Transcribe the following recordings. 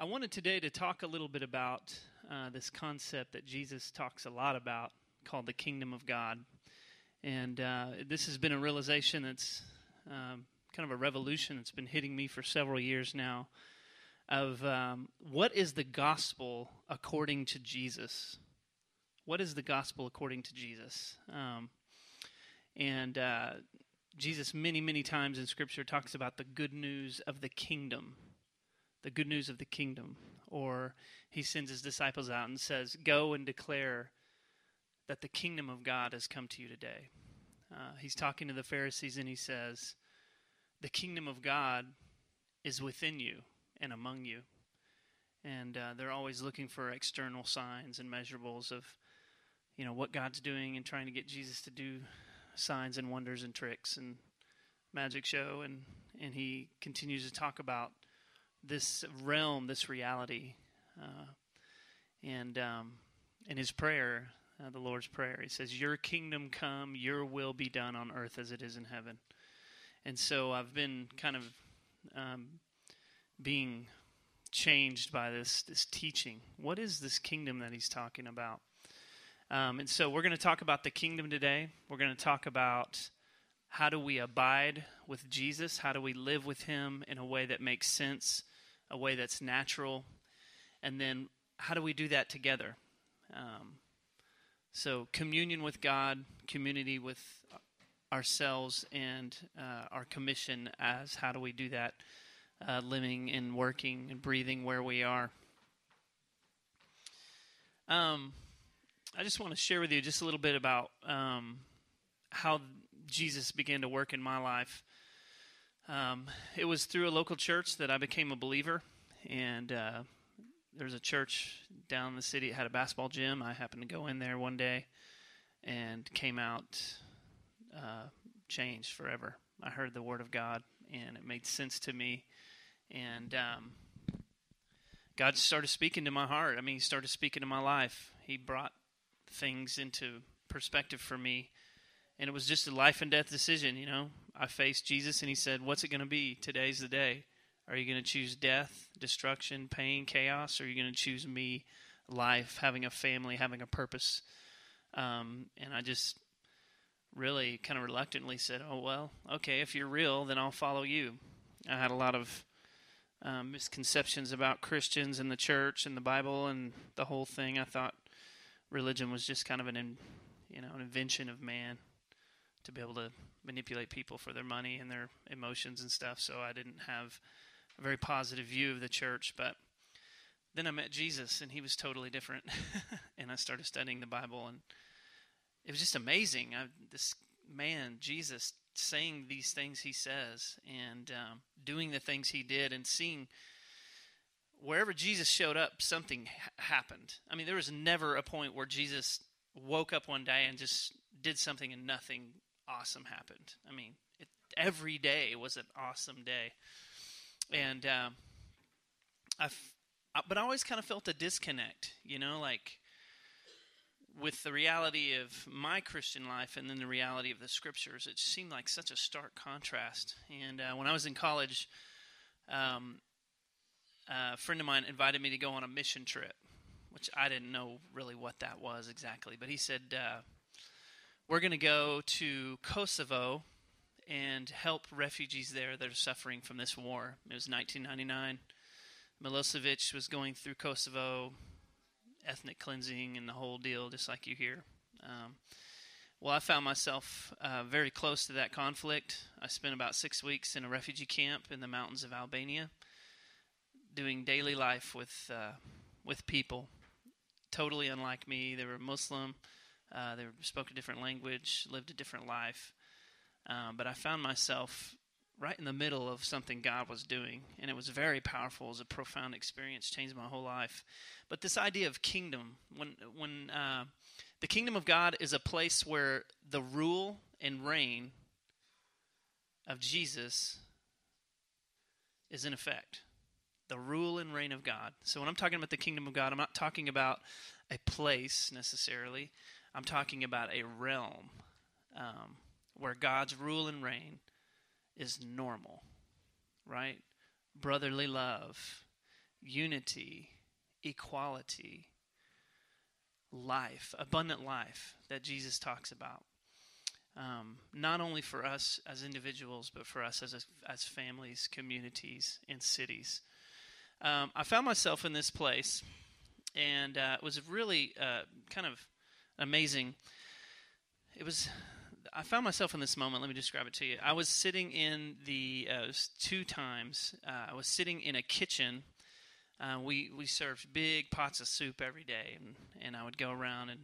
I wanted today to talk a little bit about uh, this concept that Jesus talks a lot about called the kingdom of God. And uh, this has been a realization that's um, kind of a revolution that's been hitting me for several years now of um, what is the gospel according to Jesus? What is the gospel according to Jesus? Um, and uh, Jesus, many, many times in Scripture, talks about the good news of the kingdom the good news of the kingdom. Or he sends his disciples out and says, Go and declare that the kingdom of God has come to you today. Uh, he's talking to the Pharisees and he says, The kingdom of God is within you and among you. And uh, they're always looking for external signs and measurables of, you know, what God's doing and trying to get Jesus to do signs and wonders and tricks and magic show. And, and he continues to talk about this realm, this reality. Uh, and um, in his prayer, uh, the Lord's Prayer, he says, Your kingdom come, your will be done on earth as it is in heaven. And so I've been kind of um, being changed by this, this teaching. What is this kingdom that he's talking about? Um, and so we're going to talk about the kingdom today. We're going to talk about how do we abide with Jesus? How do we live with him in a way that makes sense a way that's natural. And then how do we do that together? Um, so, communion with God, community with ourselves, and uh, our commission as how do we do that, uh, living and working and breathing where we are. Um, I just want to share with you just a little bit about um, how Jesus began to work in my life. Um, it was through a local church that I became a believer, and uh, there's a church down in the city that had a basketball gym. I happened to go in there one day and came out uh, changed forever. I heard the word of God, and it made sense to me, and um, God started speaking to my heart. I mean, He started speaking to my life. He brought things into perspective for me and it was just a life and death decision. You know, I faced Jesus, and He said, "What's it going to be? Today's the day. Are you going to choose death, destruction, pain, chaos, or are you going to choose me, life, having a family, having a purpose?" Um, and I just really kind of reluctantly said, "Oh well, okay. If you're real, then I'll follow you." I had a lot of um, misconceptions about Christians and the church and the Bible and the whole thing. I thought religion was just kind of an, you know, an invention of man to be able to manipulate people for their money and their emotions and stuff. So I didn't have a very positive view of the church. But then I met Jesus, and he was totally different. and I started studying the Bible, and it was just amazing. I, this man, Jesus, saying these things he says and um, doing the things he did, and seeing wherever Jesus showed up, something ha- happened. I mean, there was never a point where Jesus woke up one day and just did something and nothing awesome happened. I mean, it, every day was an awesome day, and um, I, but I always kind of felt a disconnect. You know, like with the reality of my Christian life and then the reality of the scriptures, it seemed like such a stark contrast. And uh, when I was in college, um, a friend of mine invited me to go on a mission trip, which I didn't know really what that was exactly. But he said, uh, we're going to go to Kosovo and help refugees there that are suffering from this war. It was 1999. Milosevic was going through Kosovo, ethnic cleansing and the whole deal, just like you hear. Um, well, I found myself uh, very close to that conflict. I spent about six weeks in a refugee camp in the mountains of Albania, doing daily life with uh, with people, totally unlike me. They were Muslim uh, they spoke a different language, lived a different life. Um, but I found myself right in the middle of something God was doing, and it was very powerful. It was a profound experience, changed my whole life. But this idea of kingdom, when when uh, the kingdom of God is a place where the rule and reign of Jesus is in effect. The rule and reign of God. So when I'm talking about the kingdom of God, I'm not talking about a place necessarily. I'm talking about a realm um, where God's rule and reign is normal, right? Brotherly love unity, equality, life, abundant life that Jesus talks about. Um, not only for us as individuals, but for us as a, as families, communities, and cities. Um, I found myself in this place, and uh, it was really uh, kind of amazing. It was. I found myself in this moment. Let me describe it to you. I was sitting in the uh, two times. Uh, I was sitting in a kitchen uh, we we served big pots of soup every day, and and I would go around and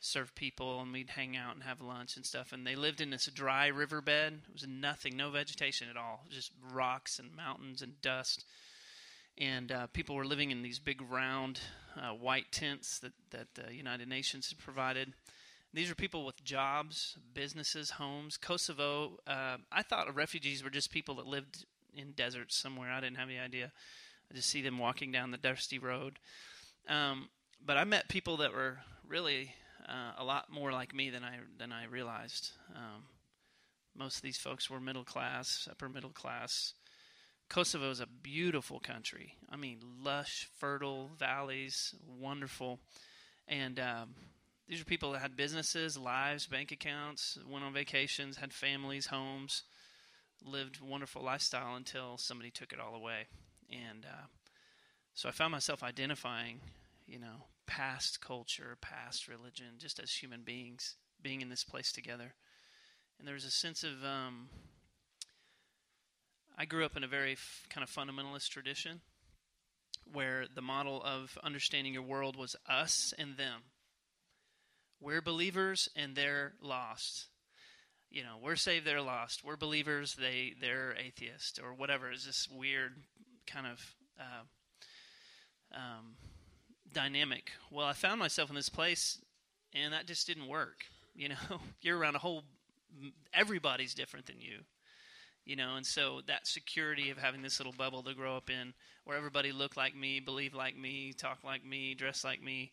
serve people, and we'd hang out and have lunch and stuff. And they lived in this dry riverbed. It was nothing, no vegetation at all, just rocks and mountains and dust. And uh, people were living in these big round uh, white tents that that the United Nations had provided. These are people with jobs, businesses, homes. Kosovo, uh, I thought refugees were just people that lived in deserts somewhere. I didn't have any idea. I just see them walking down the dusty road. Um, but I met people that were really uh, a lot more like me than I than I realized. Um, most of these folks were middle class, upper middle class. Kosovo is a beautiful country. I mean, lush, fertile valleys, wonderful, and um, these are people that had businesses, lives, bank accounts, went on vacations, had families, homes, lived wonderful lifestyle until somebody took it all away and uh, so I found myself identifying, you know, past culture, past religion, just as human beings being in this place together. And there was a sense of um, I grew up in a very f- kind of fundamentalist tradition where the model of understanding your world was us and them. We're believers and they're lost. You know, we're saved, they're lost. We're believers, they they're atheist or whatever. It's this weird kind of uh, um, dynamic. Well, I found myself in this place, and that just didn't work. You know, you're around a whole, everybody's different than you. You know, and so that security of having this little bubble to grow up in, where everybody looked like me, believed like me, talked like me, dressed like me,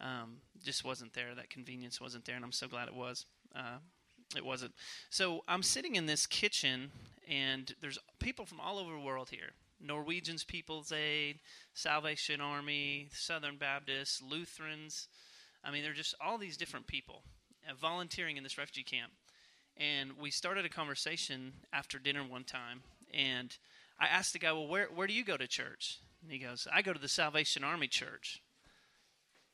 um, just wasn't there. That convenience wasn't there, and I'm so glad it was. Uh, it wasn't. So I'm sitting in this kitchen, and there's people from all over the world here. Norwegians People's Aid, Salvation Army, Southern Baptists, Lutherans. I mean, they're just all these different people uh, volunteering in this refugee camp. And we started a conversation after dinner one time, and I asked the guy, "Well, where where do you go to church?" And he goes, "I go to the Salvation Army Church."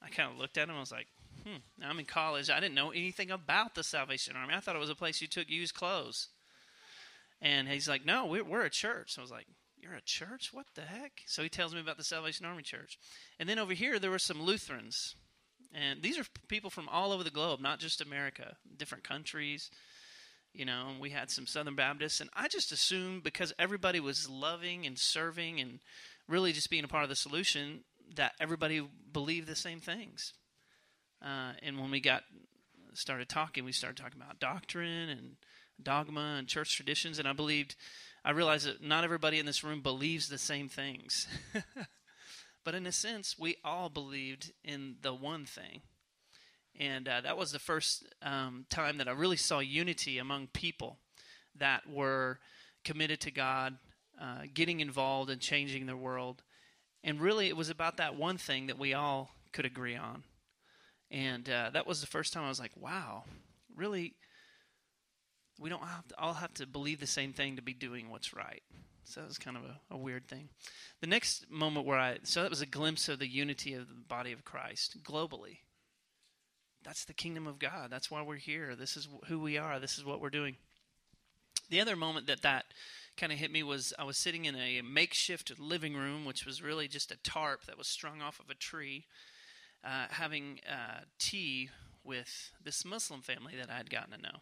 I kind of looked at him. I was like, "Hmm." I'm in college. I didn't know anything about the Salvation Army. I thought it was a place you took used clothes. And he's like, "No, we're, we're a church." So I was like, you're a church? What the heck? So he tells me about the Salvation Army Church. And then over here, there were some Lutherans. And these are people from all over the globe, not just America, different countries. You know, and we had some Southern Baptists. And I just assumed because everybody was loving and serving and really just being a part of the solution, that everybody believed the same things. Uh, and when we got started talking, we started talking about doctrine and dogma and church traditions. And I believed I realize that not everybody in this room believes the same things. but in a sense, we all believed in the one thing. And uh, that was the first um, time that I really saw unity among people that were committed to God, uh, getting involved and changing their world. And really, it was about that one thing that we all could agree on. And uh, that was the first time I was like, wow, really, we don't have to, all have to believe the same thing to be doing what's right. So that was kind of a, a, weird thing. The next moment where I, so that was a glimpse of the unity of the body of Christ globally. That's the kingdom of God. That's why we're here. This is who we are. This is what we're doing. The other moment that that kind of hit me was I was sitting in a makeshift living room, which was really just a tarp that was strung off of a tree, uh, having uh, tea with this Muslim family that I had gotten to know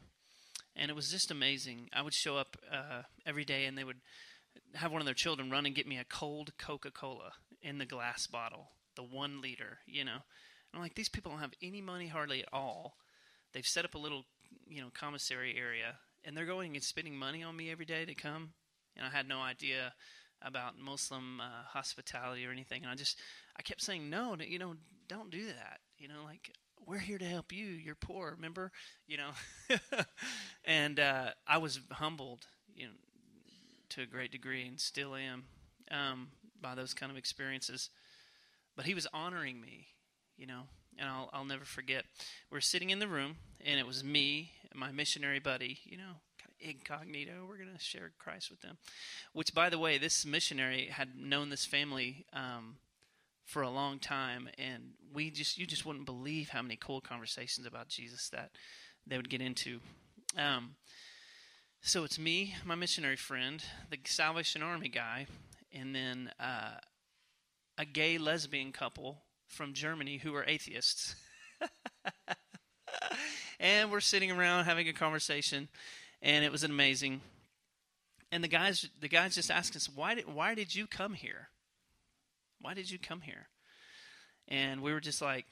and it was just amazing. I would show up uh, every day, and they would have one of their children run and get me a cold Coca Cola in the glass bottle, the one liter, you know. And I'm like, these people don't have any money hardly at all. They've set up a little, you know, commissary area, and they're going and spending money on me every day to come. And I had no idea about Muslim uh, hospitality or anything. And I just, I kept saying, no, you know, don't do that. You know, like we're here to help you. You're poor, remember? You know, and uh, I was humbled, you know, to a great degree, and still am. Um, by those kind of experiences. But he was honoring me, you know, and I'll, I'll never forget. We are sitting in the room, and it was me and my missionary buddy, you know, incognito. We're going to share Christ with them. Which, by the way, this missionary had known this family um, for a long time, and we just you just wouldn't believe how many cool conversations about Jesus that they would get into. Um, so it's me, my missionary friend, the Salvation Army guy, and then uh, a gay lesbian couple from Germany who are atheists. and we're sitting around having a conversation, and it was amazing. And the guys, the guys just asked us, "Why did why did you come here? Why did you come here?" And we were just like,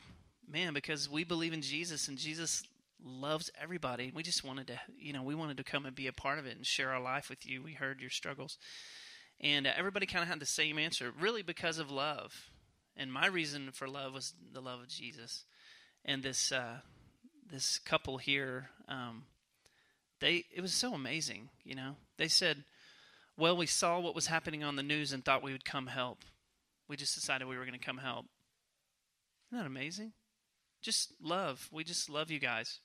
"Man, because we believe in Jesus, and Jesus loves everybody. We just wanted to, you know, we wanted to come and be a part of it and share our life with you. We heard your struggles." And uh, everybody kind of had the same answer, really because of love. And my reason for love was the love of Jesus. And this uh, this couple here, um, they it was so amazing. You know, they said, "Well, we saw what was happening on the news and thought we would come help. We just decided we were going to come help." Isn't that amazing? Just love. We just love you guys.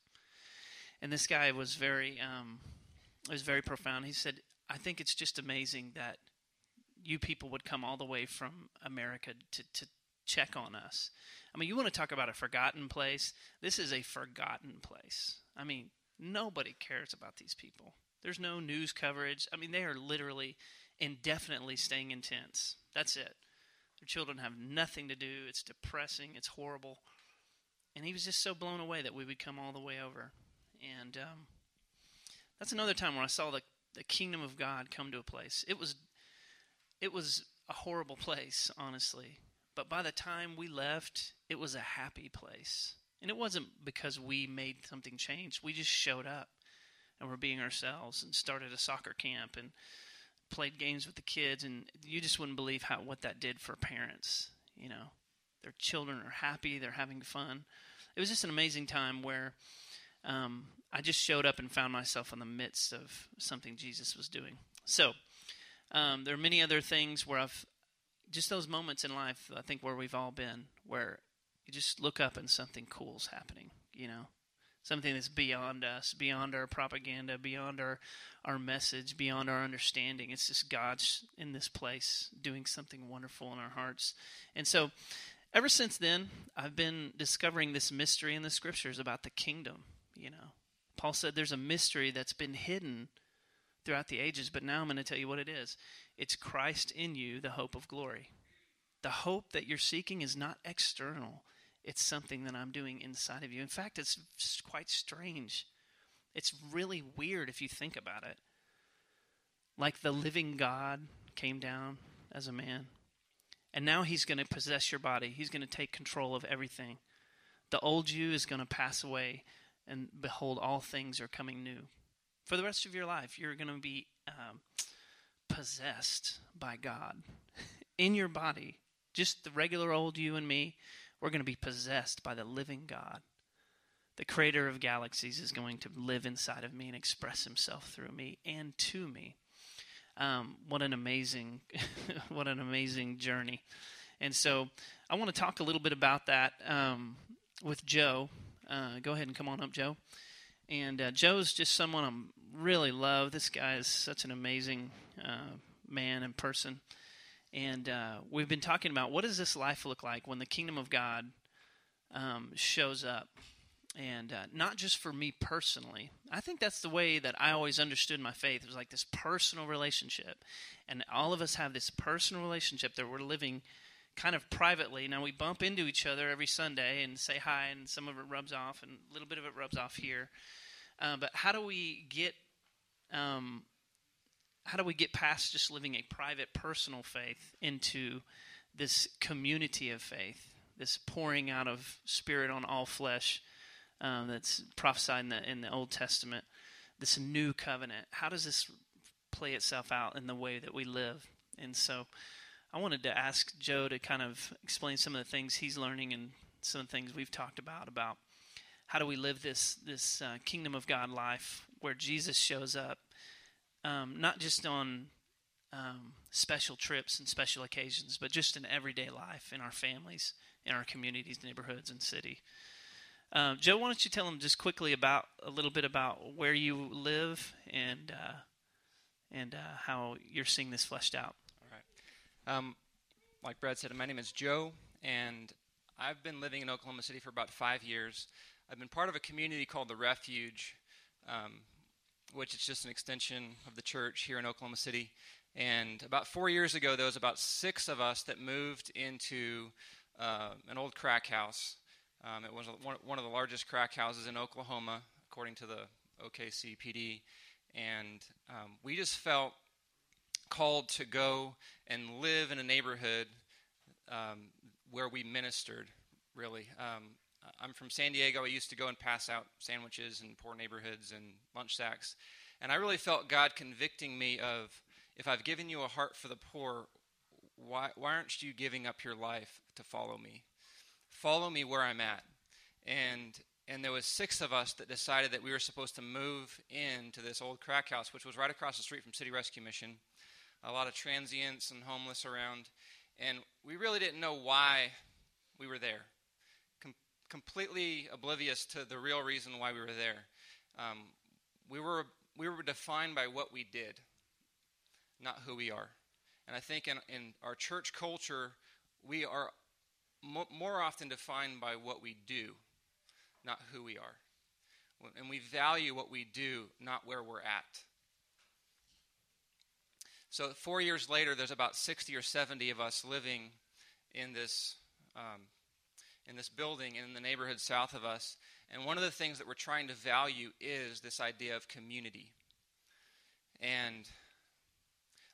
And this guy was very, um, it was very profound. He said, "I think it's just amazing that." you people would come all the way from America to, to check on us. I mean, you want to talk about a forgotten place? This is a forgotten place. I mean, nobody cares about these people. There's no news coverage. I mean, they are literally indefinitely staying in tents. That's it. Their children have nothing to do. It's depressing. It's horrible. And he was just so blown away that we would come all the way over. And um, that's another time where I saw the, the kingdom of God come to a place. It was it was a horrible place, honestly. But by the time we left, it was a happy place. And it wasn't because we made something change. We just showed up and were being ourselves and started a soccer camp and played games with the kids and you just wouldn't believe how what that did for parents, you know. Their children are happy, they're having fun. It was just an amazing time where um, I just showed up and found myself in the midst of something Jesus was doing. So, um, there are many other things where I've just those moments in life. I think where we've all been, where you just look up and something cool's happening. You know, something that's beyond us, beyond our propaganda, beyond our our message, beyond our understanding. It's just God's in this place doing something wonderful in our hearts. And so, ever since then, I've been discovering this mystery in the scriptures about the kingdom. You know, Paul said there's a mystery that's been hidden throughout the ages, but now I'm going to tell you what it is. It's Christ in you, the hope of glory. The hope that you're seeking is not external, it's something that I'm doing inside of you. In fact, it's quite strange. It's really weird if you think about it. Like the living God came down as a man, and now he's going to possess your body, he's going to take control of everything. The old you is going to pass away, and behold, all things are coming new for the rest of your life, you're going to be um, possessed by God in your body. Just the regular old you and me, we're going to be possessed by the living God. The creator of galaxies is going to live inside of me and express himself through me and to me. Um, what an amazing, what an amazing journey. And so I want to talk a little bit about that um, with Joe. Uh, go ahead and come on up, Joe. And uh, Joe's just someone I really love. This guy is such an amazing uh, man and person. And uh, we've been talking about what does this life look like when the kingdom of God um, shows up. And uh, not just for me personally. I think that's the way that I always understood my faith. It was like this personal relationship. And all of us have this personal relationship that we're living kind of privately. Now we bump into each other every Sunday and say hi, and some of it rubs off, and a little bit of it rubs off here. Uh, but how do we get um, how do we get past just living a private, personal faith into this community of faith, this pouring out of Spirit on all flesh um, that's prophesied in the, in the Old Testament, this new covenant? How does this play itself out in the way that we live? And so I wanted to ask Joe to kind of explain some of the things he's learning and some of the things we've talked about about how do we live this this uh, kingdom of God life where Jesus shows up, um, not just on um, special trips and special occasions, but just in everyday life, in our families, in our communities, neighborhoods, and city. Uh, Joe, why don't you tell them just quickly about a little bit about where you live and uh, and uh, how you're seeing this fleshed out. Um, like Brad said, my name is Joe, and I've been living in Oklahoma City for about five years. I've been part of a community called the Refuge, um, which is just an extension of the church here in Oklahoma City. And about four years ago, there was about six of us that moved into uh, an old crack house. Um, it was one, one of the largest crack houses in Oklahoma, according to the OKCPD. And um, we just felt called to go and live in a neighborhood um, where we ministered, really. Um, I'm from San Diego. I used to go and pass out sandwiches in poor neighborhoods and lunch sacks. And I really felt God convicting me of if I've given you a heart for the poor, why, why aren't you giving up your life to follow me? Follow me where I'm at. And and there was six of us that decided that we were supposed to move into this old crack house, which was right across the street from City Rescue Mission. A lot of transients and homeless around, and we really didn't know why we were there. Com- completely oblivious to the real reason why we were there. Um, we were we were defined by what we did not who we are. And I think in, in our church culture, we are mo- more often defined by what we do, not who we are. And we value what we do, not where we're at. So, four years later, there's about 60 or 70 of us living in this, um, in this building in the neighborhood south of us. And one of the things that we're trying to value is this idea of community. And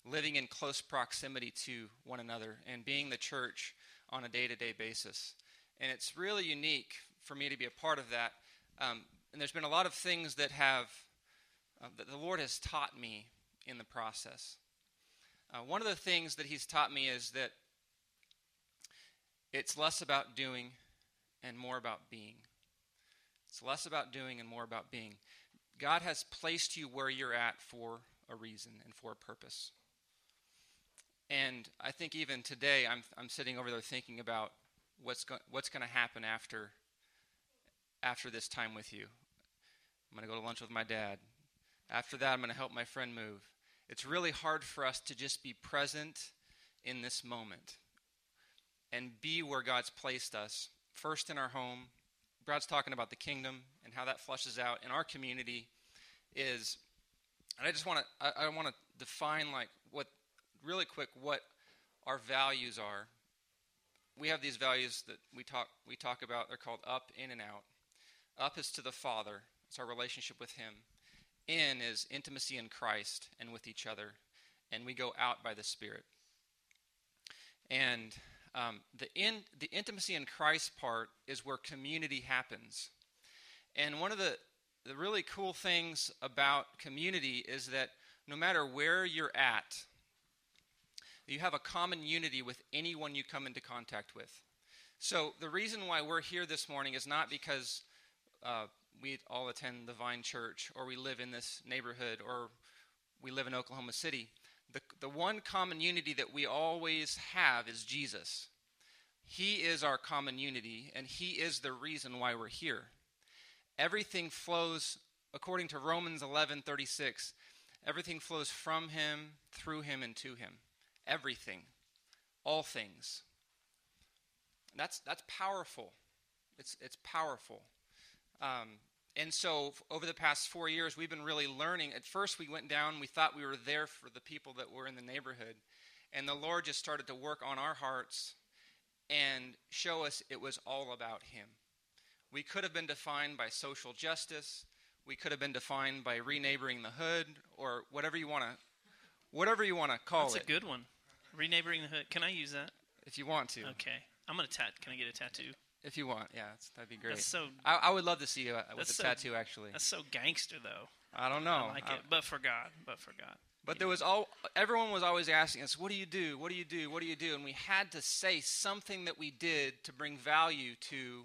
living in close proximity to one another and being the church on a day to day basis. And it's really unique for me to be a part of that. Um, and there's been a lot of things that have uh, that the Lord has taught me in the process. Uh, one of the things that He's taught me is that it's less about doing and more about being. It's less about doing and more about being. God has placed you where you're at for a reason and for a purpose. And I think even today, I'm, I'm sitting over there thinking about what's, go- what's going to happen after, after this time with you. I'm going to go to lunch with my dad. After that, I'm going to help my friend move. It's really hard for us to just be present in this moment and be where God's placed us. First in our home. Brad's talking about the kingdom and how that flushes out in our community is and I just want to I, I want to define like what really quick what our values are. We have these values that we talk we talk about. They're called up, in, and out. Up is to the Father. It's our relationship with Him. In is intimacy in Christ and with each other, and we go out by the Spirit. And um, the in the intimacy in Christ part is where community happens. And one of the the really cool things about community is that no matter where you're at, you have a common unity with anyone you come into contact with. So, the reason why we're here this morning is not because uh, we all attend the Vine Church or we live in this neighborhood or we live in Oklahoma City. The, the one common unity that we always have is Jesus. He is our common unity, and He is the reason why we're here. Everything flows, according to Romans 11 36, everything flows from Him, through Him, and to Him everything, all things. That's, that's powerful. It's, it's powerful. Um, and so, over the past four years, we've been really learning. At first, we went down, we thought we were there for the people that were in the neighborhood. And the Lord just started to work on our hearts and show us it was all about Him. We could have been defined by social justice, we could have been defined by reneighboring the hood, or whatever you want to whatever you want to call That's it. That's a good one. Reneighboring the hood. Can I use that? If you want to. Okay. I'm gonna tat. Can I get a tattoo? If you want, yeah, that'd be great. That's so. I, I would love to see you uh, with a so, tattoo. Actually, that's so gangster, though. I don't know. I like I, it, but for God, but for God. But there was all everyone was always asking us, "What do you do? What do you do? What do you do?" And we had to say something that we did to bring value to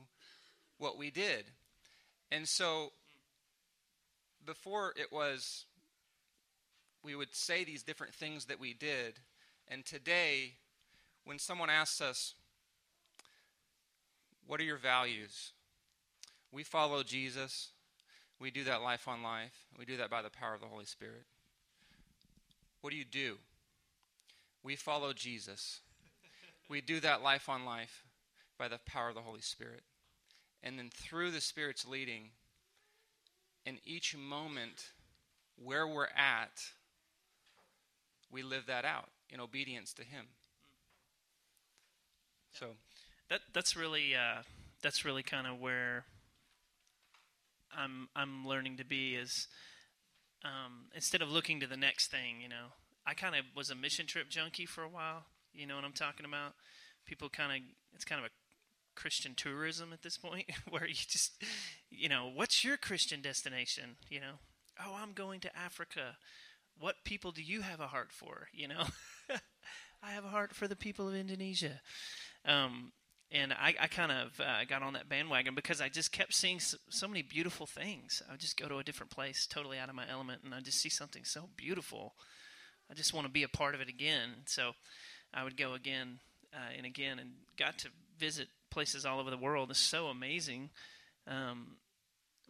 what we did. And so, before it was we would say these different things that we did. And today, when someone asks us, What are your values? We follow Jesus. We do that life on life. We do that by the power of the Holy Spirit. What do you do? We follow Jesus. We do that life on life by the power of the Holy Spirit. And then through the Spirit's leading, in each moment where we're at, we live that out in obedience to Him. Mm. So that that's really uh, that's really kind of where I'm I'm learning to be is um, instead of looking to the next thing, you know, I kind of was a mission trip junkie for a while. You know what I'm talking about? People kind of it's kind of a Christian tourism at this point where you just you know, what's your Christian destination, you know? Oh, I'm going to Africa. What people do you have a heart for, you know? I have a heart for the people of Indonesia. Um, and I, I kind of uh, got on that bandwagon because I just kept seeing so, so, many beautiful things. I would just go to a different place, totally out of my element, and I just see something so beautiful. I just want to be a part of it again. So I would go again uh, and again, and got to visit places all over the world. It's so amazing. Um,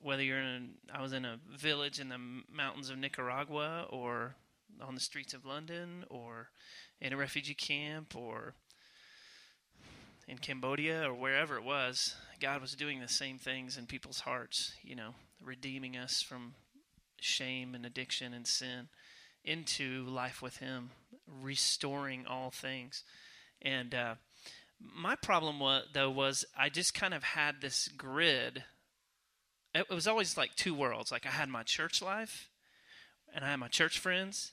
whether you're in, I was in a village in the mountains of Nicaragua, or on the streets of London, or in a refugee camp, or in Cambodia or wherever it was, God was doing the same things in people's hearts, you know, redeeming us from shame and addiction and sin into life with Him, restoring all things. And uh, my problem, was, though, was I just kind of had this grid. It was always like two worlds. Like I had my church life, and I had my church friends,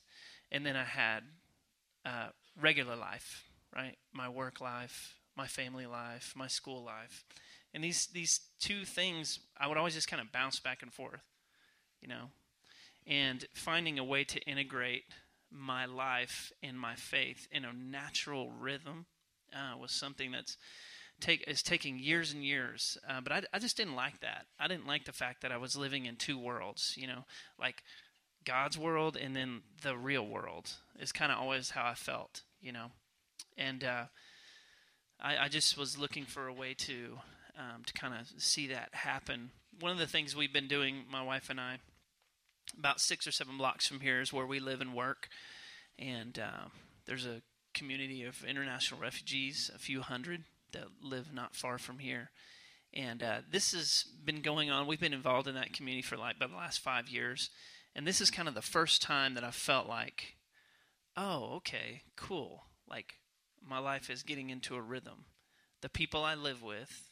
and then I had uh, regular life, right? My work life, my family life, my school life. And these these two things I would always just kind of bounce back and forth, you know. And finding a way to integrate my life and my faith in a natural rhythm uh, was something that's take is taking years and years. Uh, but I, I just didn't like that. I didn't like the fact that I was living in two worlds. You know, like God's world and then the real world is kind of always how I felt. You know, and uh, I, I just was looking for a way to um, to kind of see that happen. One of the things we've been doing, my wife and I, about six or seven blocks from here is where we live and work, and uh, there's a community of international refugees, a few hundred that live not far from here. And uh, this has been going on. We've been involved in that community for like about the last five years, and this is kind of the first time that I felt like, oh, okay, cool. Like my life is getting into a rhythm. The people I live with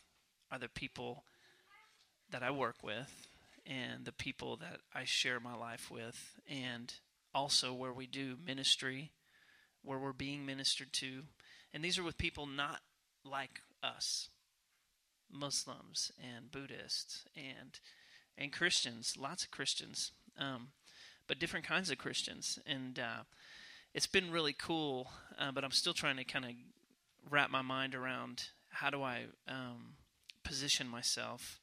are the people that I work with and the people that I share my life with, and also where we do ministry, where we're being ministered to. And these are with people not like us Muslims and Buddhists and and Christians, lots of Christians, um, but different kinds of Christians. And uh, it's been really cool, uh, but I'm still trying to kind of wrap my mind around how do I um, position myself,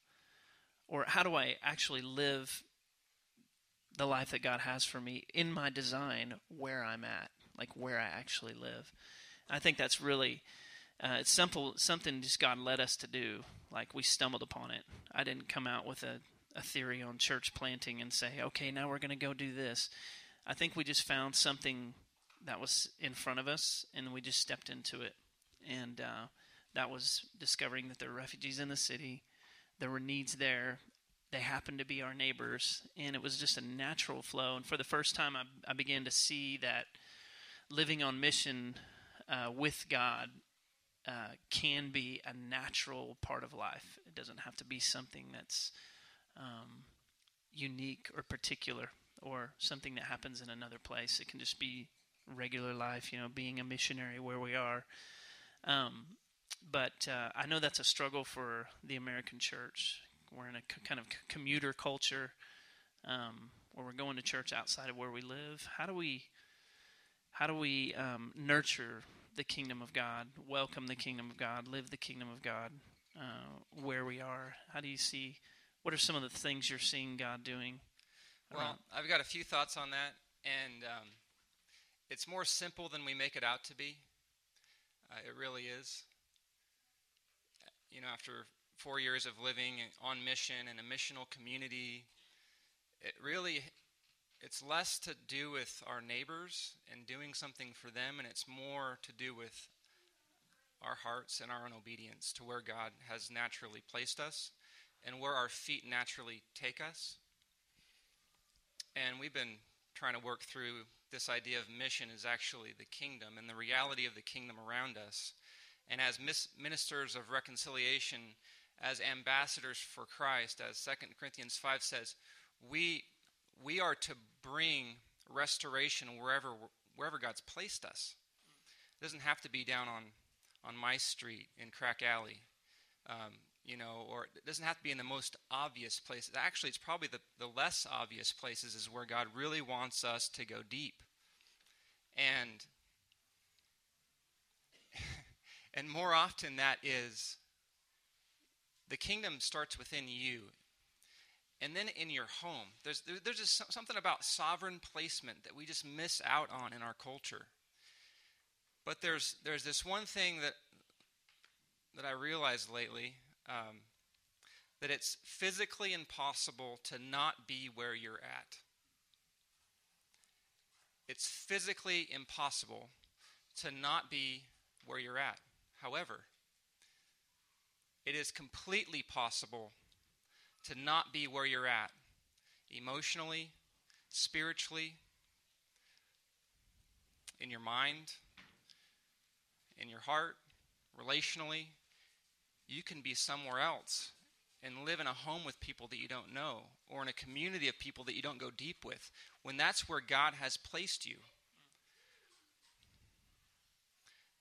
or how do I actually live the life that God has for me in my design where I'm at, like where I actually live. I think that's really uh, it's simple, something just God led us to do. Like we stumbled upon it. I didn't come out with a, a theory on church planting and say, okay, now we're going to go do this. I think we just found something that was in front of us, and we just stepped into it. And uh, that was discovering that there were refugees in the city, there were needs there. They happened to be our neighbors, and it was just a natural flow. And for the first time, I, I began to see that living on mission uh, with God uh, can be a natural part of life. It doesn't have to be something that's um, unique or particular or something that happens in another place. It can just be regular life, you know, being a missionary where we are. Um, but uh, I know that's a struggle for the American church. We're in a c- kind of c- commuter culture um, where we're going to church outside of where we live. How do we how do we um, nurture the kingdom of God, welcome the kingdom of God, live the kingdom of God uh, where we are? How do you see? What are some of the things you're seeing God doing? Well, I've got a few thoughts on that and um, it's more simple than we make it out to be. Uh, it really is. You know, after four years of living on mission in a missional community, it really it's less to do with our neighbors and doing something for them, and it's more to do with our hearts and our own obedience to where God has naturally placed us and where our feet naturally take us. And we've been trying to work through this idea of mission is actually the kingdom and the reality of the kingdom around us. And as ministers of reconciliation, as ambassadors for Christ, as 2 Corinthians 5 says, we, we are to bring restoration wherever, wherever God's placed us. It doesn't have to be down on, on my street in Crack Alley. Um, you know, or it doesn't have to be in the most obvious places. Actually, it's probably the, the less obvious places is where God really wants us to go deep. And and more often that is the kingdom starts within you. And then in your home, there's there's just something about sovereign placement that we just miss out on in our culture. But there's there's this one thing that that I realized lately um, that it's physically impossible to not be where you're at. It's physically impossible to not be where you're at. However, it is completely possible to not be where you're at emotionally, spiritually, in your mind, in your heart, relationally, you can be somewhere else and live in a home with people that you don't know or in a community of people that you don't go deep with when that's where God has placed you.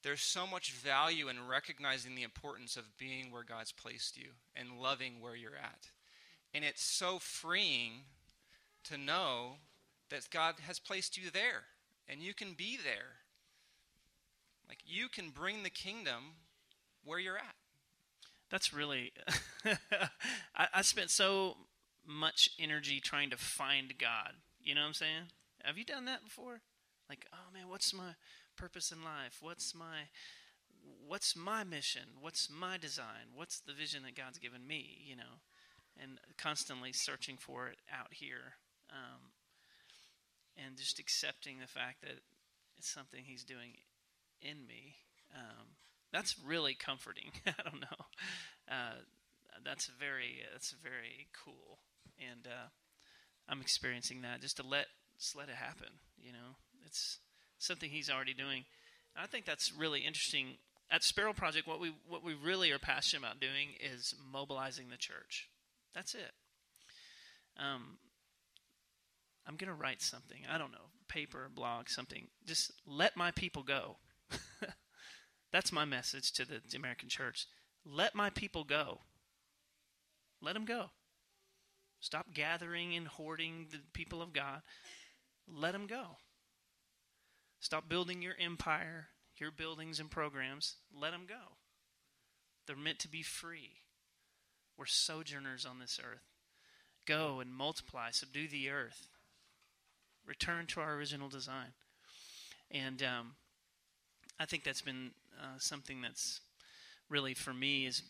There's so much value in recognizing the importance of being where God's placed you and loving where you're at. And it's so freeing to know that God has placed you there and you can be there. Like you can bring the kingdom where you're at. That's really. I, I spent so much energy trying to find God. You know what I'm saying? Have you done that before? Like, oh man, what's my purpose in life? What's my what's my mission? What's my design? What's the vision that God's given me? You know, and constantly searching for it out here, um, and just accepting the fact that it's something He's doing in me. Um, that's really comforting. I don't know. Uh, that's very that's very cool, and uh, I'm experiencing that just to let just let it happen. You know, it's something he's already doing. And I think that's really interesting. At Sparrow Project, what we what we really are passionate about doing is mobilizing the church. That's it. Um, I'm going to write something. I don't know, paper, blog, something. Just let my people go. That's my message to the, American church. Let my people go. Let them go. Stop gathering and hoarding the people of God. Let them go. Stop building your empire, your buildings and programs. Let them go. They're meant to be free. We're sojourners on this earth. Go and multiply, subdue the earth. Return to our original design. And um, I think that's been uh, something that's really for me is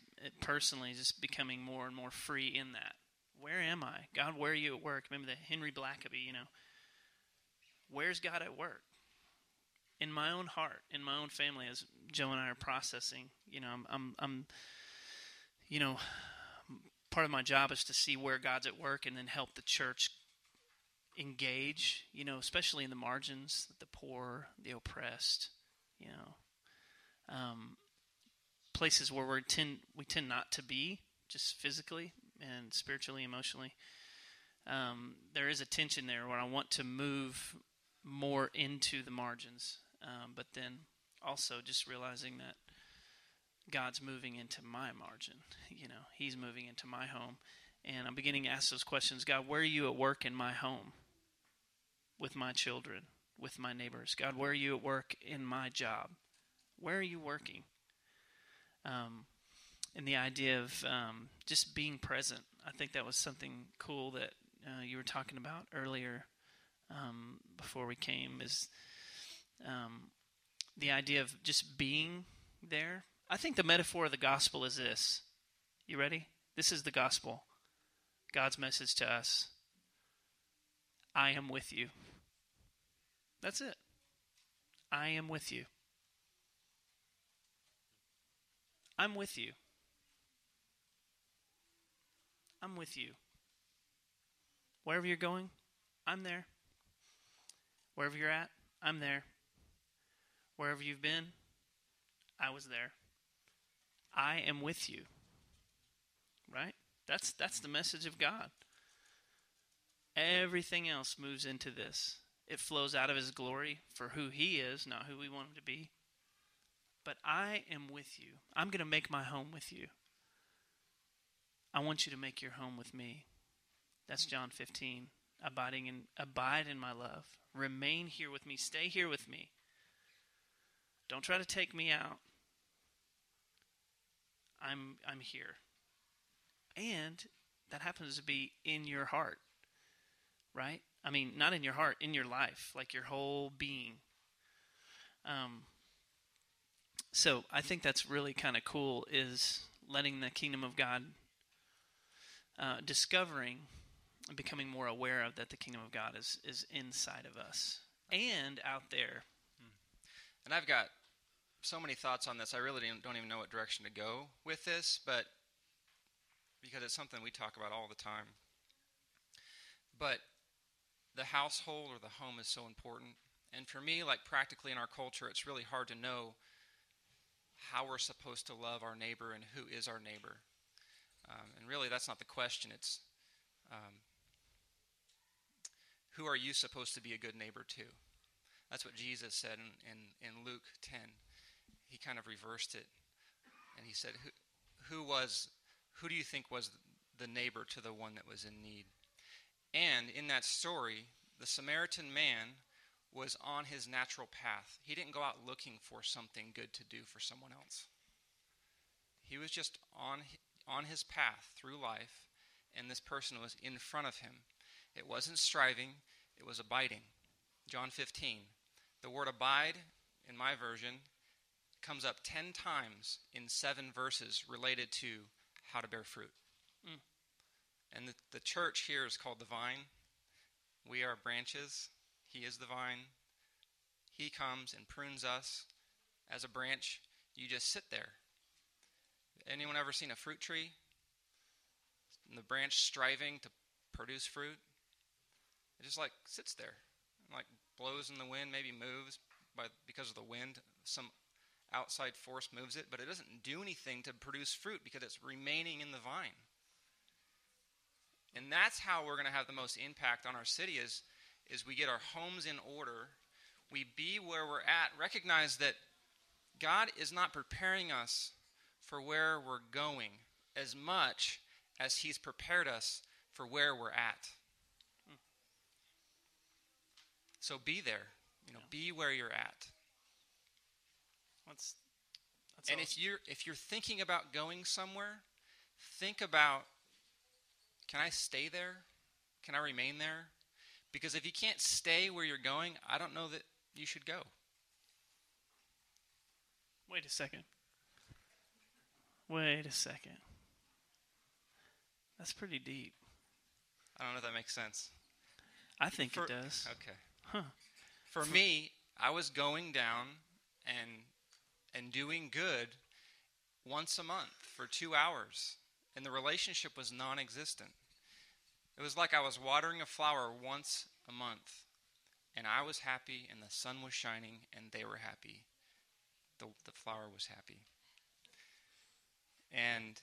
personally just becoming more and more free in that. Where am I? God, where are you at work? Remember the Henry Blackaby, you know. Where's God at work? In my own heart, in my own family, as Joe and I are processing, you know, I'm, I'm, I'm you know, part of my job is to see where God's at work and then help the church engage, you know, especially in the margins, the poor, the oppressed, you know, um, places where we tend we tend not to be just physically and spiritually, emotionally. Um, there is a tension there where I want to move more into the margins, um, but then also just realizing that God's moving into my margin. You know, He's moving into my home. And I'm beginning to ask those questions God, where are you at work in my home? With my children, with my neighbors? God, where are you at work in my job? Where are you working? Um, and the idea of um, just being present. I think that was something cool that uh, you were talking about earlier, um, before we came is um, the idea of just being there. I think the metaphor of the gospel is this. You ready? This is the gospel. God's message to us. I am with you. That's it. I am with you. I'm with you. I'm with you. Wherever you're going, I'm there. Wherever you're at, I'm there. Wherever you've been, I was there. I am with you. Right? That's that's the message of God. Everything else moves into this. It flows out of his glory for who he is, not who we want him to be. But I am with you. I'm going to make my home with you. I want you to make your home with me. That's John 15. Abiding in abide in my love. Remain here with me. Stay here with me. Don't try to take me out. I'm I'm here. And that happens to be in your heart. Right? I mean, not in your heart, in your life, like your whole being. Um so I think that's really kind of cool is letting the kingdom of God uh, discovering and becoming more aware of that the kingdom of God is is inside of us and out there. And I've got so many thoughts on this. I really don't even know what direction to go with this, but because it's something we talk about all the time. But the household or the home is so important. And for me, like practically in our culture, it's really hard to know how we're supposed to love our neighbor and who is our neighbor. Um, and really, that's not the question. It's um, who are you supposed to be a good neighbor to? That's what Jesus said in, in, in Luke 10. He kind of reversed it. And he said, who, who was, who do you think was the neighbor to the one that was in need? And in that story, the Samaritan man was on his natural path. He didn't go out looking for something good to do for someone else. He was just on on his path through life, and this person was in front of him. It wasn't striving, it was abiding. John 15. The word abide, in my version, comes up 10 times in seven verses related to how to bear fruit. Mm. And the, the church here is called the vine. We are branches. He is the vine. He comes and prunes us. As a branch, you just sit there Anyone ever seen a fruit tree? And the branch striving to produce fruit? It just like sits there, like blows in the wind, maybe moves by because of the wind. Some outside force moves it, but it doesn't do anything to produce fruit because it's remaining in the vine. And that's how we're going to have the most impact on our city is, is we get our homes in order. We be where we're at. Recognize that God is not preparing us for where we're going as much as He's prepared us for where we're at. So be there. You know, yeah. be where you're at. That's, that's and awesome. if you're if you're thinking about going somewhere, think about can I stay there? Can I remain there? Because if you can't stay where you're going, I don't know that you should go. Wait a second. Wait a second. That's pretty deep. I don't know if that makes sense. I think For, it does. Okay. Huh. For, For me, I was going down and and doing good once a month for 2 hours and the relationship was non-existent. It was like I was watering a flower once a month and I was happy and the sun was shining and they were happy. The the flower was happy. And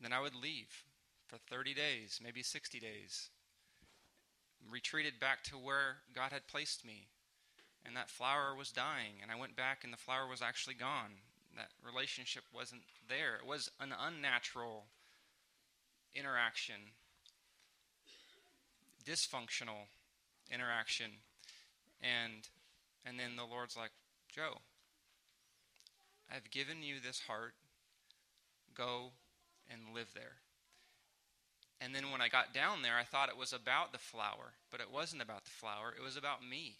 then I would leave for 30 days, maybe 60 days, retreated back to where God had placed me. And that flower was dying, and I went back, and the flower was actually gone. That relationship wasn't there. It was an unnatural interaction, dysfunctional interaction. And and then the Lord's like, Joe, I've given you this heart go and live there. And then when I got down there, I thought it was about the flower but it wasn't about the flower It was about me.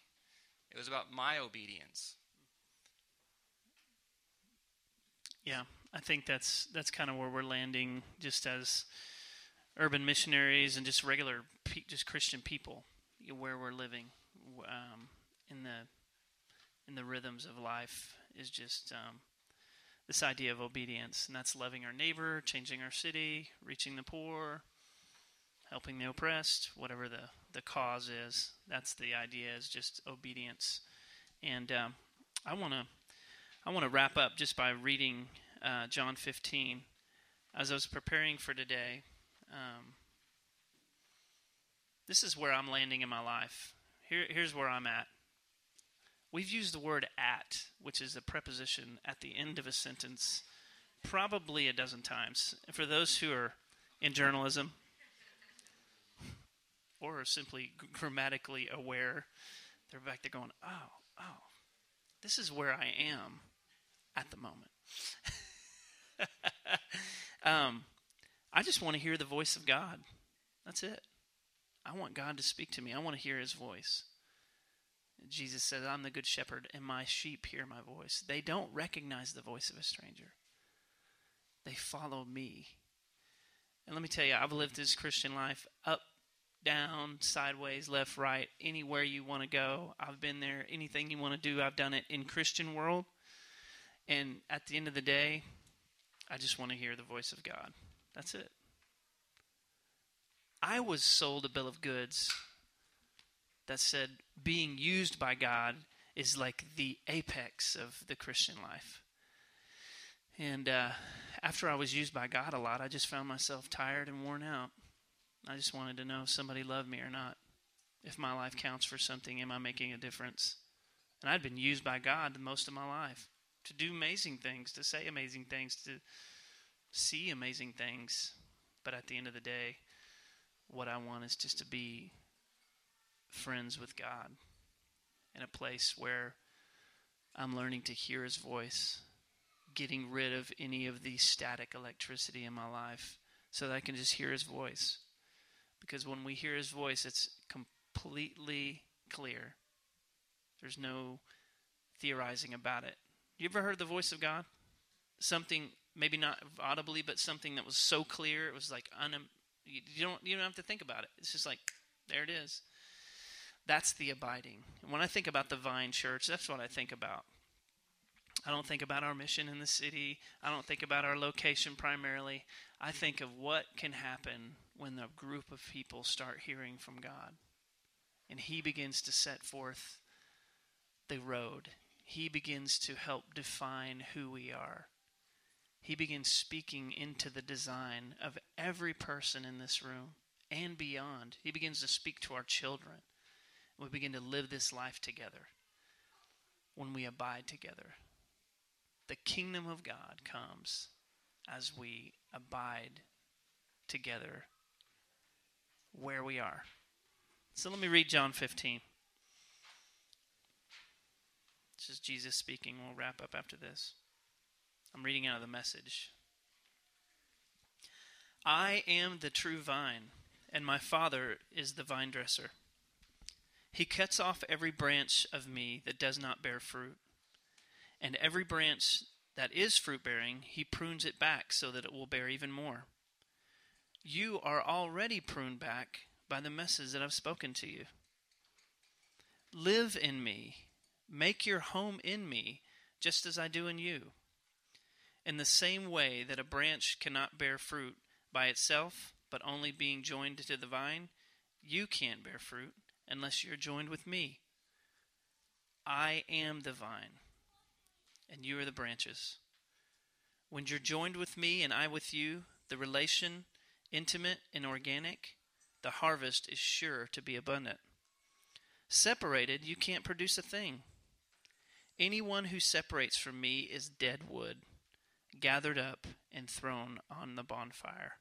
It was about my obedience. Yeah, I think that's that's kind of where we're landing, just as urban missionaries and just regular, pe- just Christian people, where we're living, um, in the in the rhythms of life is just um, this idea of obedience, and that's loving our neighbor, changing our city, reaching the poor, helping the oppressed, whatever the the cause is. That's the idea is just obedience, and um, I want to I want to wrap up just by reading uh, John 15. As I was preparing for today, um, this is where I'm landing in my life. Here, here's where I'm at. We've used the word at, which is a preposition at the end of a sentence, probably a dozen times. And for those who are in journalism or are simply grammatically aware, they're back there going, oh, oh, this is where I am at the moment. um, I just want to hear the voice of God. That's it. I want God to speak to me. I want to hear his voice. Jesus says, I'm the good shepherd, and my sheep hear my voice. They don't recognize the voice of a stranger, they follow me. And let me tell you, I've lived this Christian life up, down, sideways, left, right, anywhere you want to go. I've been there. Anything you want to do, I've done it in Christian world. And at the end of the day, I just want to hear the voice of God. That's it. I was sold a bill of goods that said being used by God is like the apex of the Christian life. And uh, after I was used by God a lot, I just found myself tired and worn out. I just wanted to know if somebody loved me or not. If my life counts for something, am I making a difference? And I'd been used by God most of my life to do amazing things, to say amazing things, to see amazing things. But at the end of the day, what I want is just to be friends with God in a place where I'm learning to hear His voice, getting rid of any of the static electricity in my life so that I can just hear His voice. Because when we hear His voice, it's completely clear. There's no theorizing about it. You ever heard the voice of God? Something maybe not audibly, but something that was so clear it was like un- you don't you don't have to think about it. It's just like there it is. That's the abiding. And when I think about the Vine Church, that's what I think about. I don't think about our mission in the city. I don't think about our location primarily. I think of what can happen when a group of people start hearing from God. And He begins to set forth the road. He begins to help define who we are. He begins speaking into the design of every person in this room and beyond. He begins to speak to our children we begin to live this life together when we abide together. The kingdom of God comes as we abide together where we are. So let me read John 15. This is Jesus speaking. We'll wrap up after this. I'm reading out of the message. I am the true vine, and my Father is the vine dresser. He cuts off every branch of me that does not bear fruit. And every branch that is fruit bearing, he prunes it back so that it will bear even more. You are already pruned back by the message that I've spoken to you. Live in me, make your home in me, just as I do in you. In the same way that a branch cannot bear fruit by itself, but only being joined to the vine, you can't bear fruit unless you're joined with me. I am the vine, and you are the branches. When you're joined with me and I with you, the relation, intimate and organic, the harvest is sure to be abundant. Separated, you can't produce a thing. Anyone who separates from me is dead wood, gathered up and thrown on the bonfire.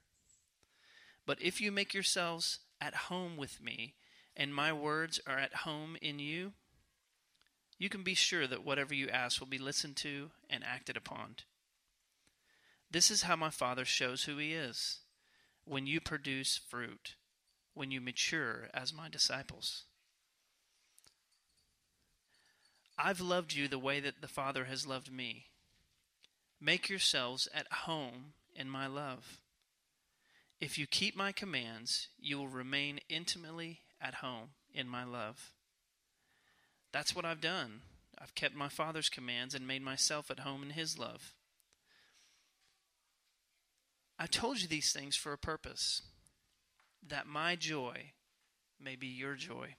But if you make yourselves at home with me, and my words are at home in you, you can be sure that whatever you ask will be listened to and acted upon. This is how my Father shows who He is when you produce fruit, when you mature as my disciples. I've loved you the way that the Father has loved me. Make yourselves at home in my love. If you keep my commands, you will remain intimately at home in my love. That's what I've done. I've kept my Father's commands and made myself at home in his love. I told you these things for a purpose, that my joy may be your joy.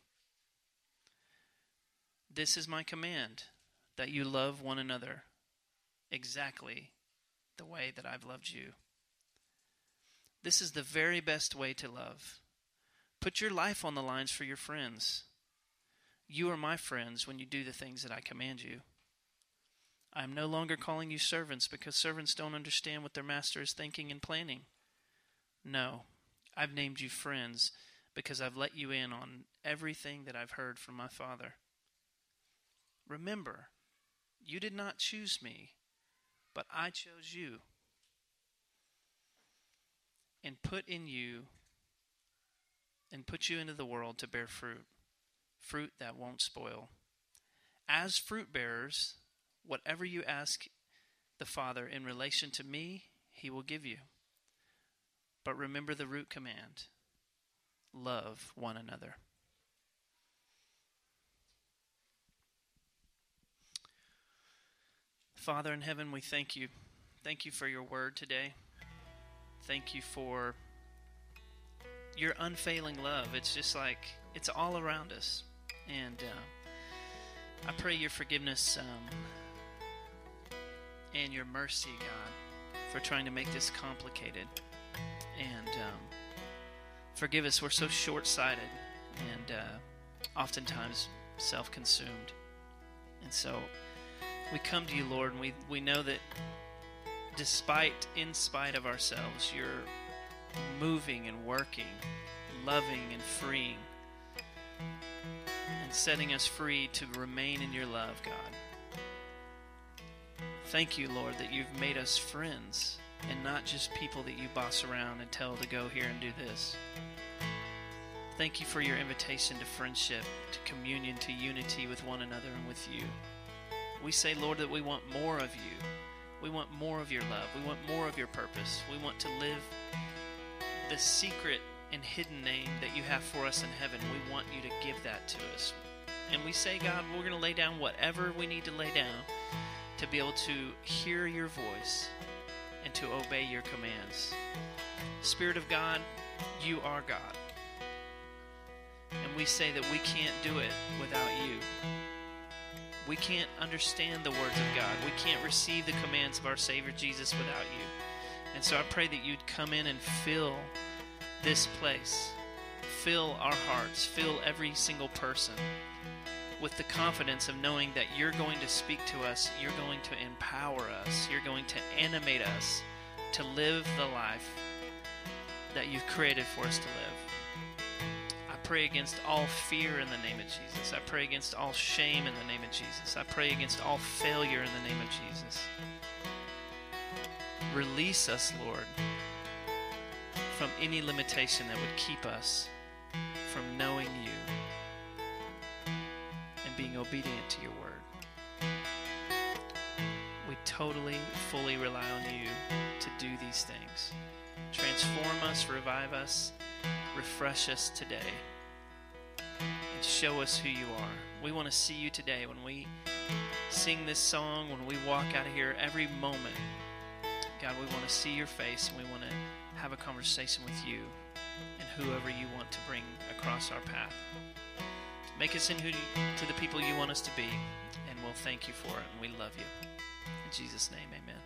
This is my command, that you love one another exactly the way that I've loved you. This is the very best way to love. Put your life on the lines for your friends. You are my friends when you do the things that I command you. I am no longer calling you servants because servants don't understand what their master is thinking and planning. No, I've named you friends because I've let you in on everything that I've heard from my Father. Remember, you did not choose me, but I chose you and put in you and put you into the world to bear fruit, fruit that won't spoil. As fruit bearers, whatever you ask the Father in relation to me, he will give you. But remember the root command love one another. Father in heaven, we thank you. Thank you for your word today. Thank you for your unfailing love. It's just like it's all around us. And uh, I pray your forgiveness um, and your mercy, God, for trying to make this complicated. And um, forgive us, we're so short sighted and uh, oftentimes self consumed. And so we come to you, Lord, and we, we know that despite, in spite of ourselves, you're moving and working, loving and freeing, and setting us free to remain in your love, God. Thank you, Lord, that you've made us friends and not just people that you boss around and tell to go here and do this. Thank you for your invitation to friendship, to communion, to unity with one another and with you. We say, Lord, that we want more of you. We want more of your love. We want more of your purpose. We want to live the secret and hidden name that you have for us in heaven. We want you to give that to us. And we say, God, we're going to lay down whatever we need to lay down to be able to hear your voice and to obey your commands. Spirit of God, you are God. And we say that we can't do it without you. We can't understand the words of God. We can't receive the commands of our Savior Jesus without you. And so I pray that you'd come in and fill this place, fill our hearts, fill every single person with the confidence of knowing that you're going to speak to us, you're going to empower us, you're going to animate us to live the life that you've created for us to live pray against all fear in the name of Jesus. I pray against all shame in the name of Jesus. I pray against all failure in the name of Jesus. Release us, Lord, from any limitation that would keep us from knowing you and being obedient to your word. We totally, fully rely on you to do these things. Transform us, revive us, refresh us today show us who you are. We want to see you today when we sing this song, when we walk out of here, every moment. God, we want to see your face and we want to have a conversation with you and whoever you want to bring across our path. Make us into to the people you want us to be, and we'll thank you for it, and we love you. In Jesus' name, amen.